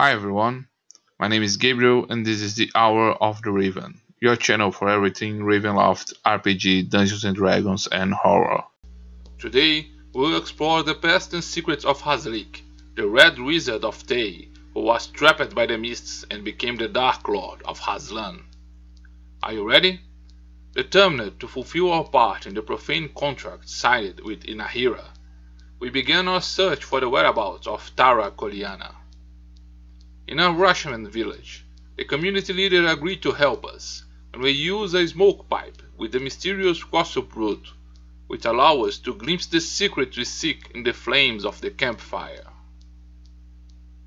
Hi everyone, my name is Gabriel and this is the Hour of the Raven, your channel for everything Ravenloft, RPG, Dungeons and Dragons and horror. Today, we'll explore the past and secrets of Hazlik, the Red Wizard of Thay, who was trapped by the mists and became the Dark Lord of Hazlan. Are you ready? Determined to fulfill our part in the profane contract signed with Inajira, we began our search for the whereabouts of Tara Koliana. In a Russian village, the community leader agreed to help us, and we used a smoke pipe with the mysterious Kosup root, which allow us to glimpse the secret we seek in the flames of the campfire.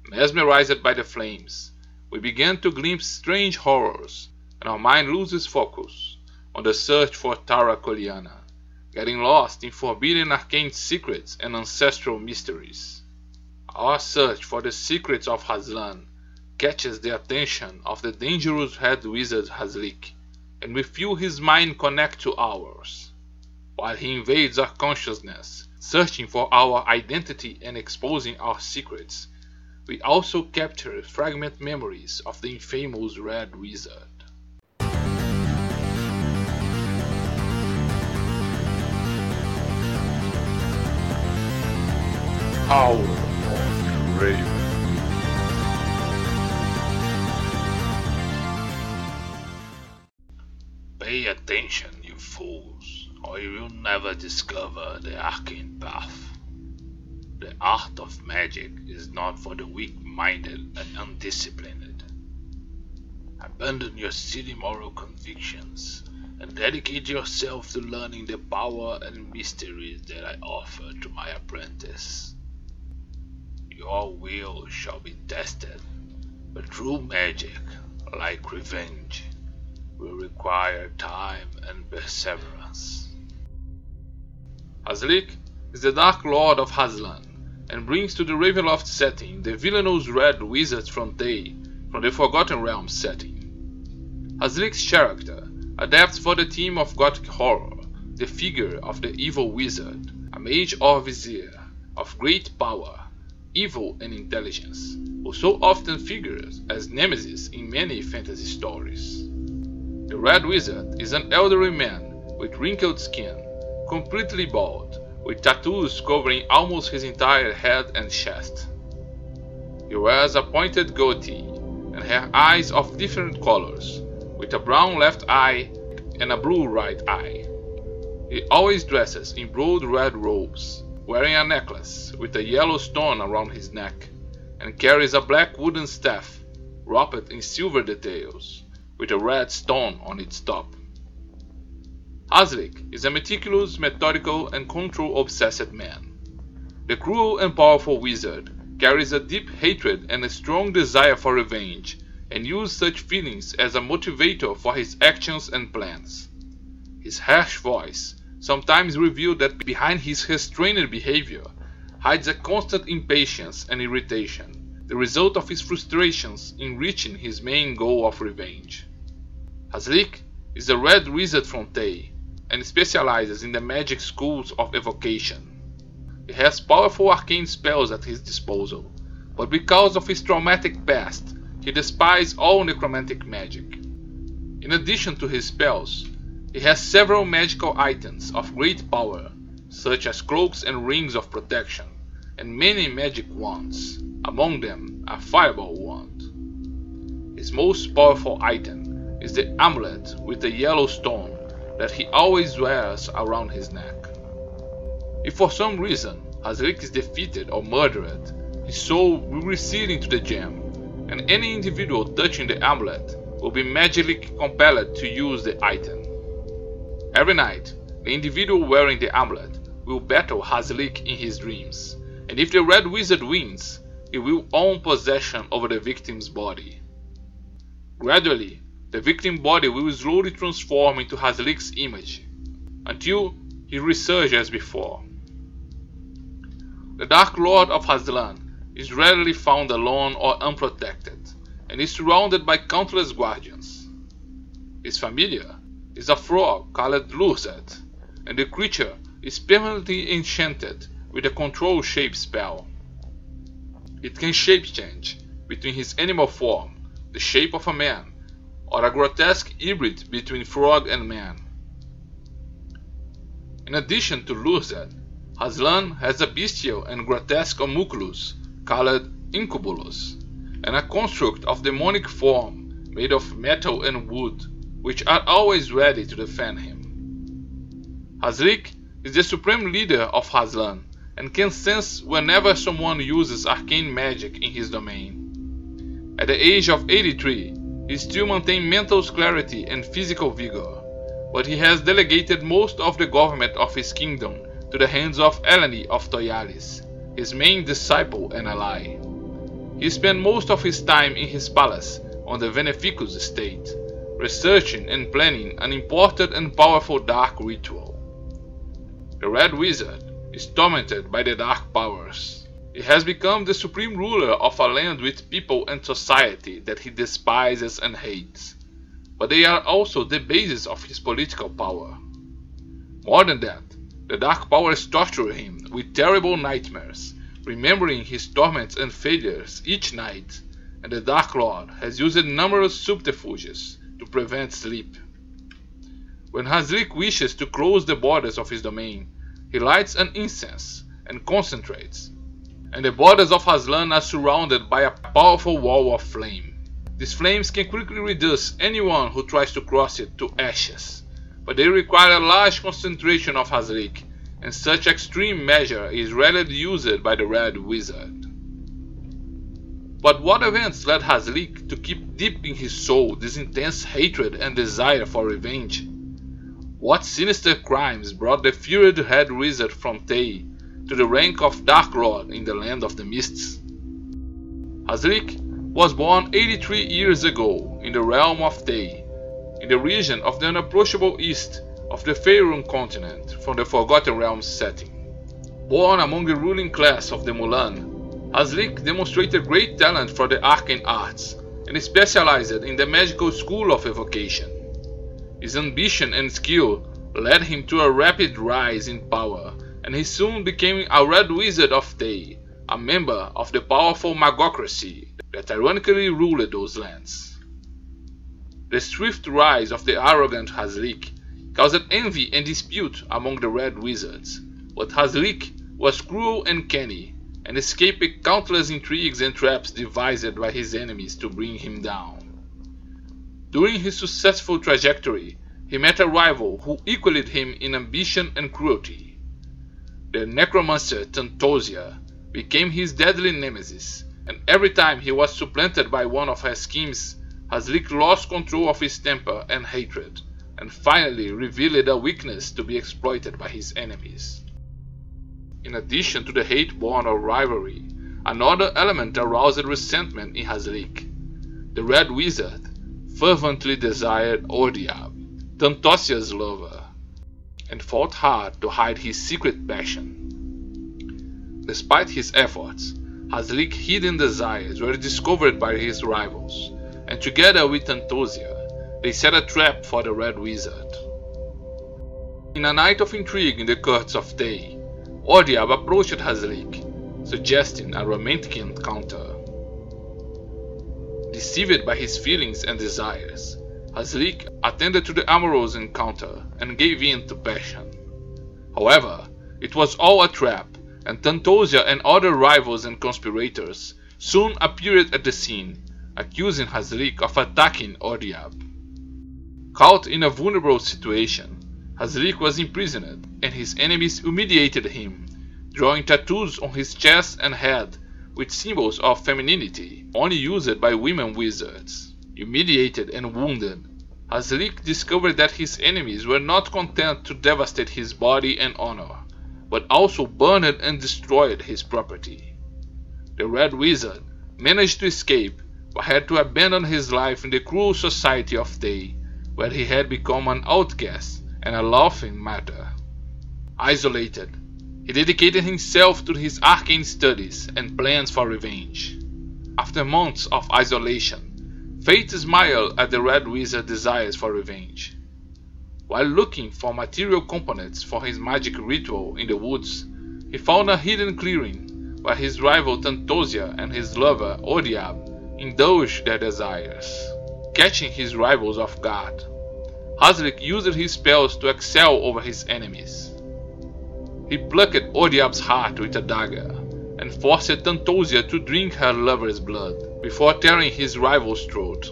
Mesmerized by the flames, we began to glimpse strange horrors, and our mind loses focus on the search for Tara Koliana, getting lost in forbidden arcane secrets and ancestral mysteries. Our search for the secrets of Hazlan catches the attention of the dangerous head wizard Hazlik, and we feel his mind connect to ours. While he invades our consciousness, searching for our identity and exposing our secrets, we also capture fragment memories of the infamous Red Wizard. Hour of Raven. Pay attention, you fools, or you will never discover the arcane path. The art of magic is not for the weak-minded and undisciplined. Abandon your silly moral convictions and dedicate yourself to learning the power and mysteries that I offer to my apprentice. Your will shall be tested, but true magic, like revenge, will require time and perseverance. Hazlik is the Dark Lord of Hazlan and brings to the Ravenloft setting the villainous red wizards from Thay from the Forgotten Realms setting. Hazlik's character adapts for the theme of Gothic horror the figure of the evil wizard, a mage or vizier of great power, evil and intelligence, who so often figures as nemesis in many fantasy stories. The Red Wizard is an elderly man with wrinkled skin, completely bald, with tattoos covering almost his entire head and chest. He wears a pointed goatee and has eyes of different colors, with a brown left eye and a blue right eye. He always dresses in broad red robes, wearing a necklace with a yellow stone around his neck, and carries a black wooden staff wrapped in silver details with a red stone on its top. Hazlik is a meticulous, methodical, and control-obsessed man. The cruel and powerful wizard carries a deep hatred and a strong desire for revenge, and uses such feelings as a motivator for his actions and plans. His harsh voice sometimes reveals that behind his restrained behavior hides a constant impatience and irritation, the result of his frustrations in reaching his main goal of revenge. Hazlik is a red wizard from Thay and specializes in the magic schools of evocation. He has powerful arcane spells at his disposal, but because of his traumatic past, he despises all necromantic magic. In addition to his spells, he has several magical items of great power, such as cloaks and rings of protection, and many magic wands, among them a fireball wand. His most powerful item is the amulet with the yellow stone that he always wears around his neck. If for some reason Hazlik is defeated or murdered, his soul will recede into the gem, and any individual touching the amulet will be magically compelled to use the item. Every night, the individual wearing the amulet will battle Hazlik in his dreams, and if the Red Wizard wins, he will own possession over the victim's body. Gradually, the victim body will slowly transform into Hazlik's image, until he resurges as before. The Dark Lord of Hazlan is rarely found alone or unprotected, and is surrounded by countless guardians. His familiar is a frog called Lurzet, and the creature is permanently enchanted with a control shape spell. It can shape change, between his animal form, the shape of a man, or a grotesque hybrid between frog and man. In addition to Lurzad, Hazlan has a bestial and grotesque homunculus called Incubulus, and a construct of demonic form made of metal and wood, which are always ready to defend him. Hazlik is the supreme leader of Hazlan and can sense whenever someone uses arcane magic in his domain. At the age of 83, he still maintains mental clarity and physical vigor, but he has delegated most of the government of his kingdom to the hands of Eleni of Toyalis, his main disciple and ally. He spent most of his time in his palace on the Veneficus estate, researching and planning an important and powerful dark ritual. The Red Wizard is tormented by the dark powers. He has become the supreme ruler of a land with people and society that he despises and hates, but they are also the basis of his political power. More than that, the dark powers torture him with terrible nightmares, remembering his torments and failures each night, and the Dark Lord has used numerous subterfuges to prevent sleep. When Hazlik wishes to close the borders of his domain, he lights an incense and concentrates, and the borders of Hazlan are surrounded by a powerful wall of flame. These flames can quickly reduce anyone who tries to cross it to ashes, but they require a large concentration of Hazlik, and such extreme measure is rarely used by the Red Wizard. But what events led Hazlik to keep deep in his soul this intense hatred and desire for revenge? What sinister crimes brought the furied Red Wizard from Thay to the rank of Dark Lord in the Land of the Mists? Hazlik was born 83 years ago in the realm of Thay, in the region of the unapproachable east of the Faerun continent from the Forgotten Realms setting. Born among the ruling class of the Mulan, Hazlik demonstrated great talent for the arcane arts and specialized in the magical school of evocation. His ambition and skill led him to a rapid rise in power, and he soon became a Red Wizard of Thay, a member of the powerful magocracy that tyrannically ruled those lands. The swift rise of the arrogant Hazlik caused envy and dispute among the Red Wizards, but Hazlik was cruel and canny, and escaped countless intrigues and traps devised by his enemies to bring him down. During his successful trajectory, he met a rival who equaled him in ambition and cruelty. The necromancer Tantosia became his deadly nemesis, and every time he was supplanted by one of her schemes, Hazlik lost control of his temper and hatred, and finally revealed a weakness to be exploited by his enemies. In addition to the hate born of rivalry, another element aroused resentment in Hazlik. The Red Wizard fervently desired Ordiab, Tantosia's lover, and fought hard to hide his secret passion. Despite his efforts, Hazlik's hidden desires were discovered by his rivals, and together with Tantosia, they set a trap for the Red Wizard. In a night of intrigue in the courts of Thay, Ordiab approached Hazlik, suggesting a romantic encounter. Deceived by his feelings and desires, Hazlik attended to the amorous encounter and gave in to passion. However, it was all a trap, and Tantosia and other rivals and conspirators soon appeared at the scene, accusing Hazlik of attacking Ordiab. Caught in a vulnerable situation, Hazlik was imprisoned, and his enemies humiliated him, drawing tattoos on his chest and head with symbols of femininity, only used by women wizards. Humiliated and wounded, Hazlik discovered that his enemies were not content to devastate his body and honor, but also burned and destroyed his property. The Red Wizard managed to escape, but had to abandon his life in the cruel society of Thay, where he had become an outcast and a laughing matter. Isolated, he dedicated himself to his arcane studies and plans for revenge. After months of isolation, fate smiled at the Red Wizard's desires for revenge. While looking for material components for his magic ritual in the woods, he found a hidden clearing where his rival Tantosia and his lover Ordiab indulged their desires, catching his rivals off guard. Hazlik used his spells to excel over his enemies. He plucked Ordiab's heart with a dagger and forced Tantosia to drink her lover's blood before tearing his rival's throat.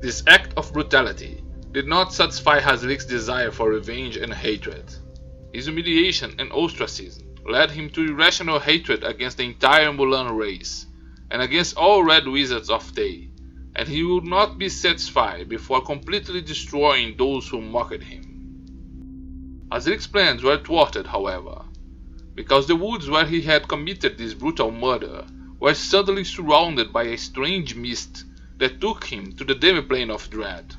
This act of brutality did not satisfy Hazlik's desire for revenge and hatred. His humiliation and ostracism led him to irrational hatred against the entire Mulan race and against all Red Wizards of Thay, and he would not be satisfied before completely destroying those who mocked him. Hazlik's plans were thwarted, however, because the woods where he had committed this brutal murder were suddenly surrounded by a strange mist that took him to the demiplane of dread.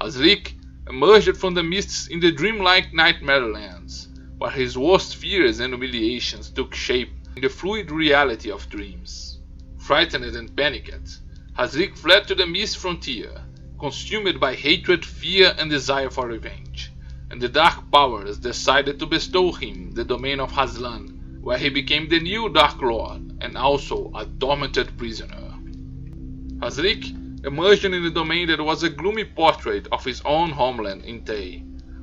Hazlik emerged from the mists in the dreamlike nightmare lands, where his worst fears and humiliations took shape in the fluid reality of dreams. Frightened and panicked, Hazlik fled to the mist frontier, consumed by hatred, fear, and desire for revenge, and the Dark Powers decided to bestow him the domain of Hazlan, where he became the new Dark Lord and also a tormented prisoner. Hazlik emerged in the domain that was a gloomy portrait of his own homeland in Thay,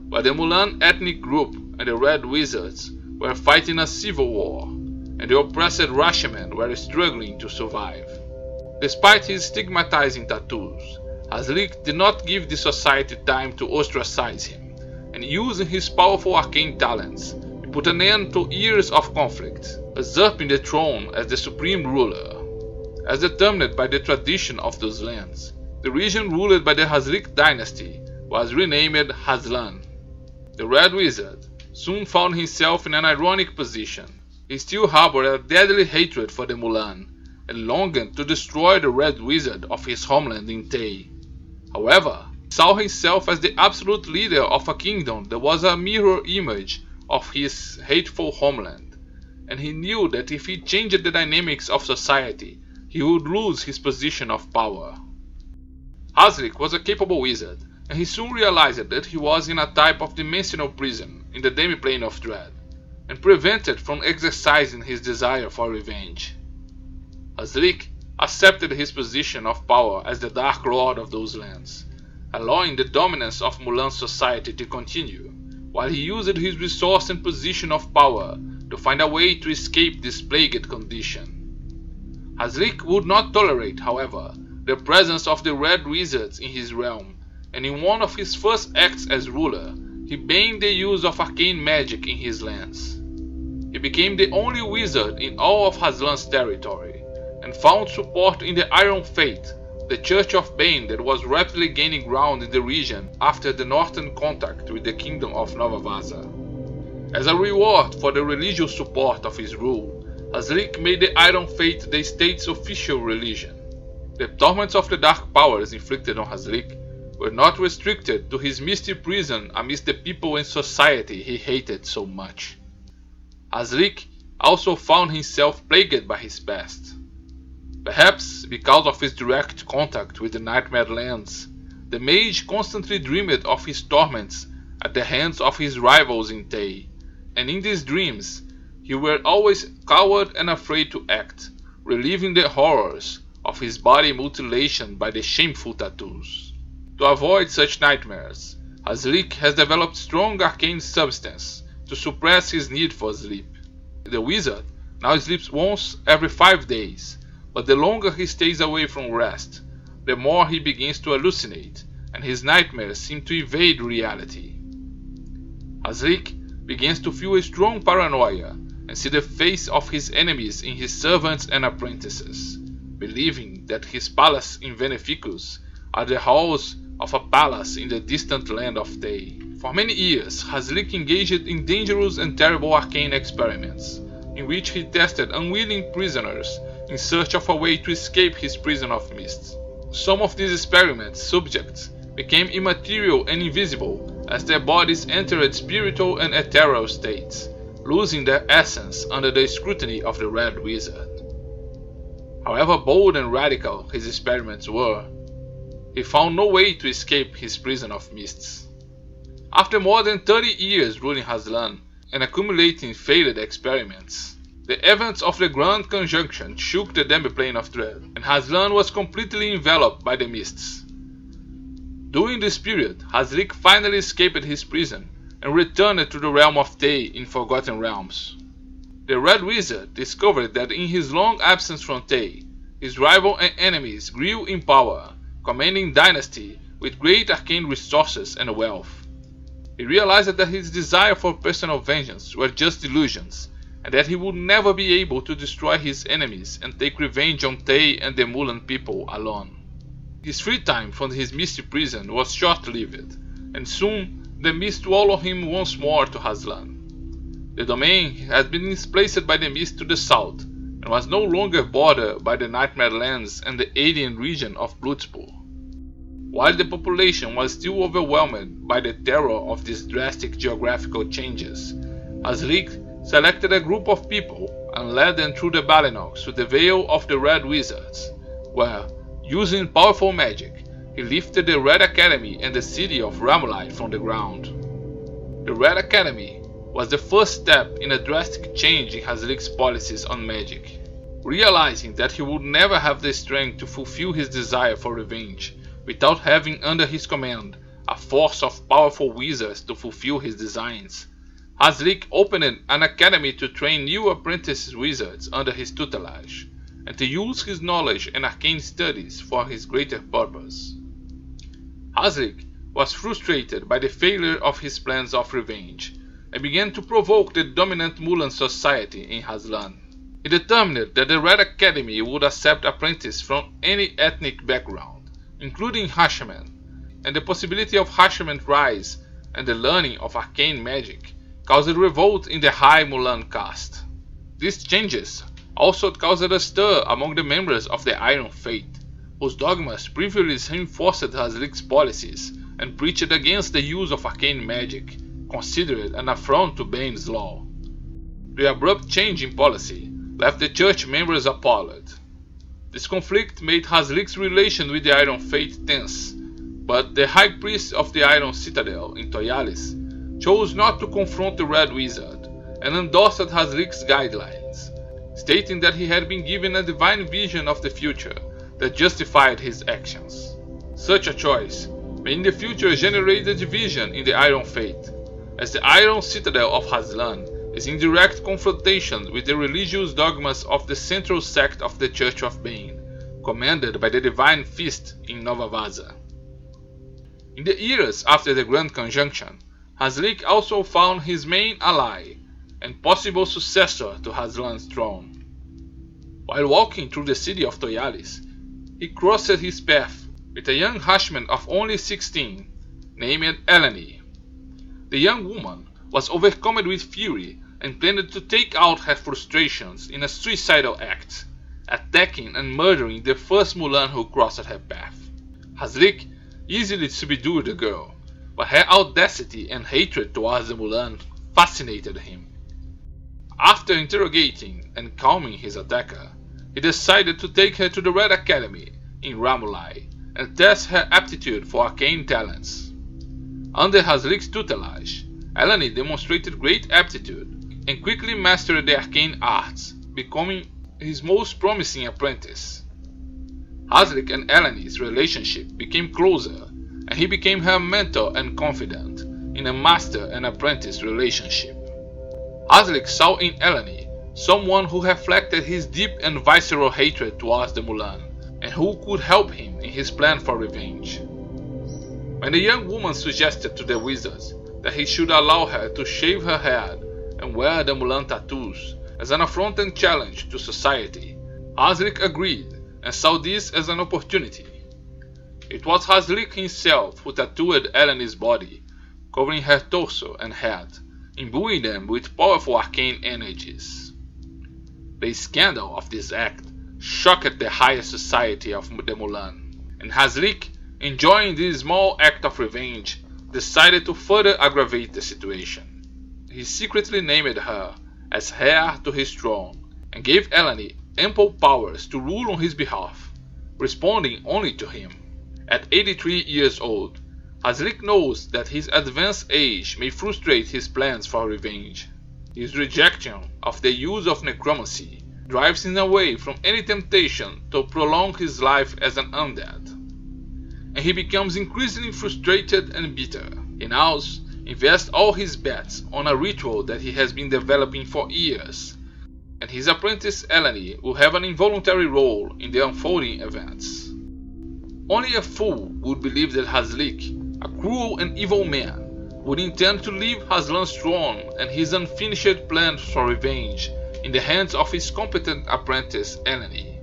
where the Mulan ethnic group and the Red Wizards were fighting a civil war, and the oppressed Rashimen were struggling to survive. Despite his stigmatizing tattoos, Hazlik did not give the society time to ostracize him, and using his powerful arcane talents, he put an end to years of conflict, usurping the throne as the supreme ruler as determined by the tradition of those lands. The region ruled by the Hazlik dynasty was renamed Hazlan. The Red Wizard soon found himself in an ironic position. He still harbored a deadly hatred for the Mulan and longed to destroy the Red Wizard of his homeland in Thay. However, saw himself as the absolute leader of a kingdom that was a mirror image of his hateful homeland, and he knew that if he changed the dynamics of society, he would lose his position of power. Hazlik was a capable wizard, and he soon realized that he was in a type of dimensional prison in the demiplane of dread, and prevented from exercising his desire for revenge. Hazlik accepted his position of power as the Dark Lord of those lands, allowing the dominance of Mulan society to continue, while he used his resource and position of power to find a way to escape this plagued condition. Hazlik would not tolerate, however, the presence of the Red Wizards in his realm, and in one of his first acts as ruler, he banned the use of arcane magic in his lands. He became the only wizard in all of Hazlan's territory, and found support in the Iron Faith, the Church of Bane that was rapidly gaining ground in the region after the northern contact with the Kingdom of Nova Vaasa. As a reward for the religious support of his rule, Hazlik made the Iron Faith the state's official religion. The torments of the dark powers inflicted on Hazlik were not restricted to his misty prison amidst the people and society he hated so much. Hazlik also found himself plagued by his past. Perhaps because of his direct contact with the Nightmare Lands, the mage constantly dreamed of his torments at the hands of his rivals in Thay, and in these dreams he were always coward and afraid to act, relieving the horrors of his body mutilation by the shameful tattoos. To avoid such nightmares, Hazlik has developed strong arcane substance to suppress his need for sleep. The wizard now sleeps once every five days, but the longer he stays away from rest, the more he begins to hallucinate, and his nightmares seem to evade reality. Hazlik begins to feel a strong paranoia and see the face of his enemies in his servants and apprentices, believing that his palace in Veneficus are the halls of a palace in the distant land of Thay. For many years, Hazlik engaged in dangerous and terrible arcane experiments, in which he tested unwilling prisoners in search of a way to escape his prison of mists. Some of these experiments' subjects became immaterial and invisible as their bodies entered spiritual and ethereal states, losing their essence under the scrutiny of the Red Wizard. However bold and radical his experiments were, he found no way to escape his prison of mists. After more than 30 years ruling Hazlan and accumulating failed experiments, The events of the Grand Conjunction shook the demiplane of Dread, and Hazlan was completely enveloped by the mists. During this period, Hazlik finally escaped his prison and returned to the realm of Thay in Forgotten Realms. The Red Wizard discovered that in his long absence from Thay, his rival and enemies grew in power, commanding dynasty with great arcane resources and wealth. He realized that his desire for personal vengeance were just illusions, and that he would never be able to destroy his enemies and take revenge on Thay and the Mulan people alone. His free time from his misty prison was short-lived, and soon the mist swallowed him once more to Hazlan. The domain had been displaced by the mist to the south, and was no longer bordered by the Nightmare Lands and the alien region of Bluetspur. While the population was still overwhelmed by the terror of these drastic geographical changes, Hazlik selected a group of people and led them through the Balinoks to the Vale of the Red Wizards, where, using powerful magic, he lifted the Red Academy and the city of Ramulai from the ground. The Red Academy was the first step in a drastic change in Hazlik's policies on magic. Realizing that he would never have the strength to fulfill his desire for revenge without having under his command a force of powerful wizards to fulfill his designs, Hazlik opened an academy to train new apprentice wizards under his tutelage, and to use his knowledge and arcane studies for his greater purpose. Hazlik was frustrated by the failure of his plans of revenge, and began to provoke the dominant Mulan society in Hazlan. He determined that the Red Academy would accept apprentices from any ethnic background, including Hashimen, and the possibility of Hashimen rise and the learning of arcane magic caused revolt in the High Mulan caste. These changes also caused a stir among the members of the Iron Faith, whose dogmas previously reinforced Hazlik's policies and preached against the use of arcane magic, considered an affront to Bane's law. The abrupt change in policy left the church members appalled. This conflict made Hazlik's relation with the Iron Faith tense, but the High Priest of the Iron Citadel in Toyalis chose not to confront the Red Wizard and endorsed Hazlik's guidelines, stating that he had been given a divine vision of the future that justified his actions. Such a choice may in the future generate a division in the Iron Faith, as the Iron Citadel of Hazlan is in direct confrontation with the religious dogmas of the central sect of the Church of Bane, commanded by the Divine Fist in Nova Vaasa. In the years after the Grand Conjunction, Hazlik also found his main ally and possible successor to Hazlan's throne. While walking through the city of Toyalis, he crossed his path with a young Hashman of only 16 named Eleni. The young woman was overcome with fury and planned to take out her frustrations in a suicidal act, attacking and murdering the first Mulan who crossed her path. Hazlik easily subdued the girl, but her audacity and hatred towards the Mulan fascinated him. After interrogating and calming his attacker, he decided to take her to the Red Academy in Ramulai and test her aptitude for arcane talents. Under Hazlik's tutelage, Eleni demonstrated great aptitude and quickly mastered the arcane arts, becoming his most promising apprentice. Hazlik and Eleni's relationship became closer and he became her mentor and confidant in a master and apprentice relationship. Hazlik saw in Eleni someone who reflected his deep and visceral hatred towards the Mulan, and who could help him in his plan for revenge. When the young woman suggested to the wizards that he should allow her to shave her head and wear the Mulan tattoos as an affront and challenge to society, Hazlik agreed and saw this as an opportunity. It was Hazlik himself who tattooed Eleni's body, covering her torso and head, imbuing them with powerful arcane energies. The scandal of this act shocked the higher society of the Mulan, and Hazlik, enjoying this small act of revenge, decided to further aggravate the situation. He secretly named her as heir to his throne and gave Eleni ample powers to rule on his behalf, responding only to him. At 83 years old, Hazlik knows that his advanced age may frustrate his plans for revenge. His rejection of the use of necromancy drives him away from any temptation to prolong his life as an undead. And he becomes increasingly frustrated and bitter. He now invests all his bets on a ritual that he has been developing for years, and his apprentice Eleni will have an involuntary role in the unfolding events. Only a fool would believe that Hazlik, a cruel and evil man, would intend to leave Hazlan's throne and his unfinished plans for revenge in the hands of his competent apprentice Eleni.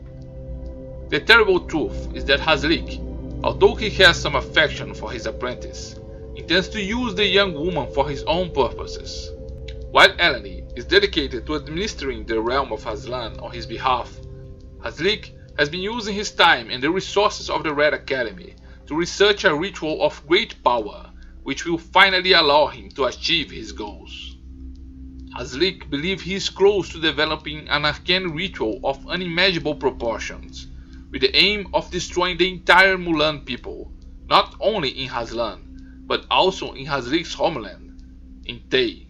The terrible truth is that Hazlik, although he has some affection for his apprentice, intends to use the young woman for his own purposes. While Eleni is dedicated to administering the realm of Hazlan on his behalf, Hazlik has been using his time and the resources of the Red Academy to research a ritual of great power which will finally allow him to achieve his goals. Hazlik believes he is close to developing an arcane ritual of unimaginable proportions, with the aim of destroying the entire Mulan people, not only in Hazlan, but also in Hazlik's homeland, in Thay.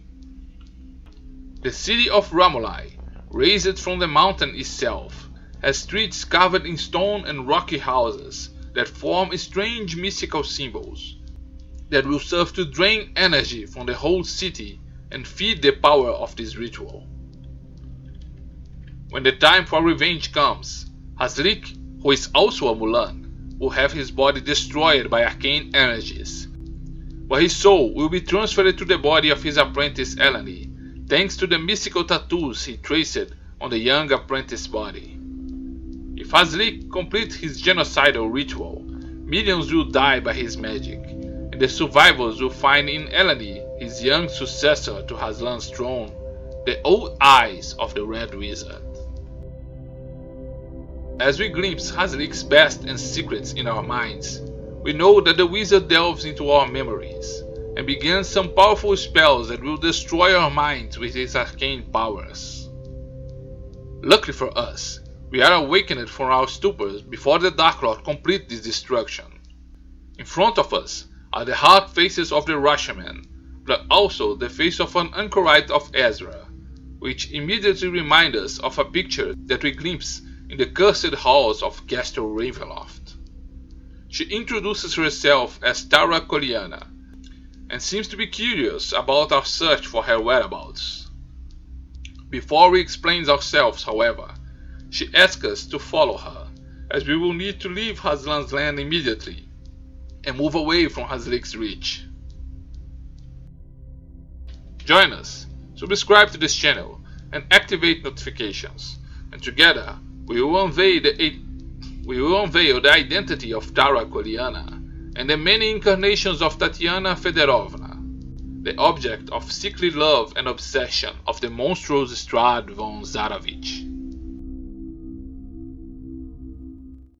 The city of Ramulai, raised from the mountain itself, has streets carved in stone and rocky houses that form strange mystical symbols that will serve to drain energy from the whole city and feed the power of this ritual. When the time for revenge comes, Hazlik, who is also a Mulan, will have his body destroyed by arcane energies, but his soul will be transferred to the body of his apprentice Eleni, thanks to the mystical tattoos he traced on the young apprentice's body. If Hazlik completes his genocidal ritual, millions will die by his magic, and the survivors will find in Eleni his young successor to Hazlan's throne, the old eyes of the Red Wizard. As we glimpse Hazlik's best and secrets in our minds, we know that the wizard delves into our memories and begins some powerful spells that will destroy our minds with his arcane powers. Luckily for us, we are awakened from our stupors before the Dark Lord completes this destruction. In front of us are the hard faces of the Rashomon but also the face of an anchorite of Ezra, which immediately reminds us of a picture that we glimpse in the cursed halls of Castle Ravenloft. She introduces herself as Tara Koliana, and seems to be curious about our search for her whereabouts. Before we explain ourselves, however, she asks us to follow her, as we will need to leave Hazlan's land immediately and move away from Hazlik's reach. Join us, subscribe to this channel, and activate notifications. And together, we will unveil the, we will unveil the identity of Tara Koliana and the many incarnations of Tatiana Fedorovna, the object of sickly love and obsession of the monstrous Strahd von Zarovich.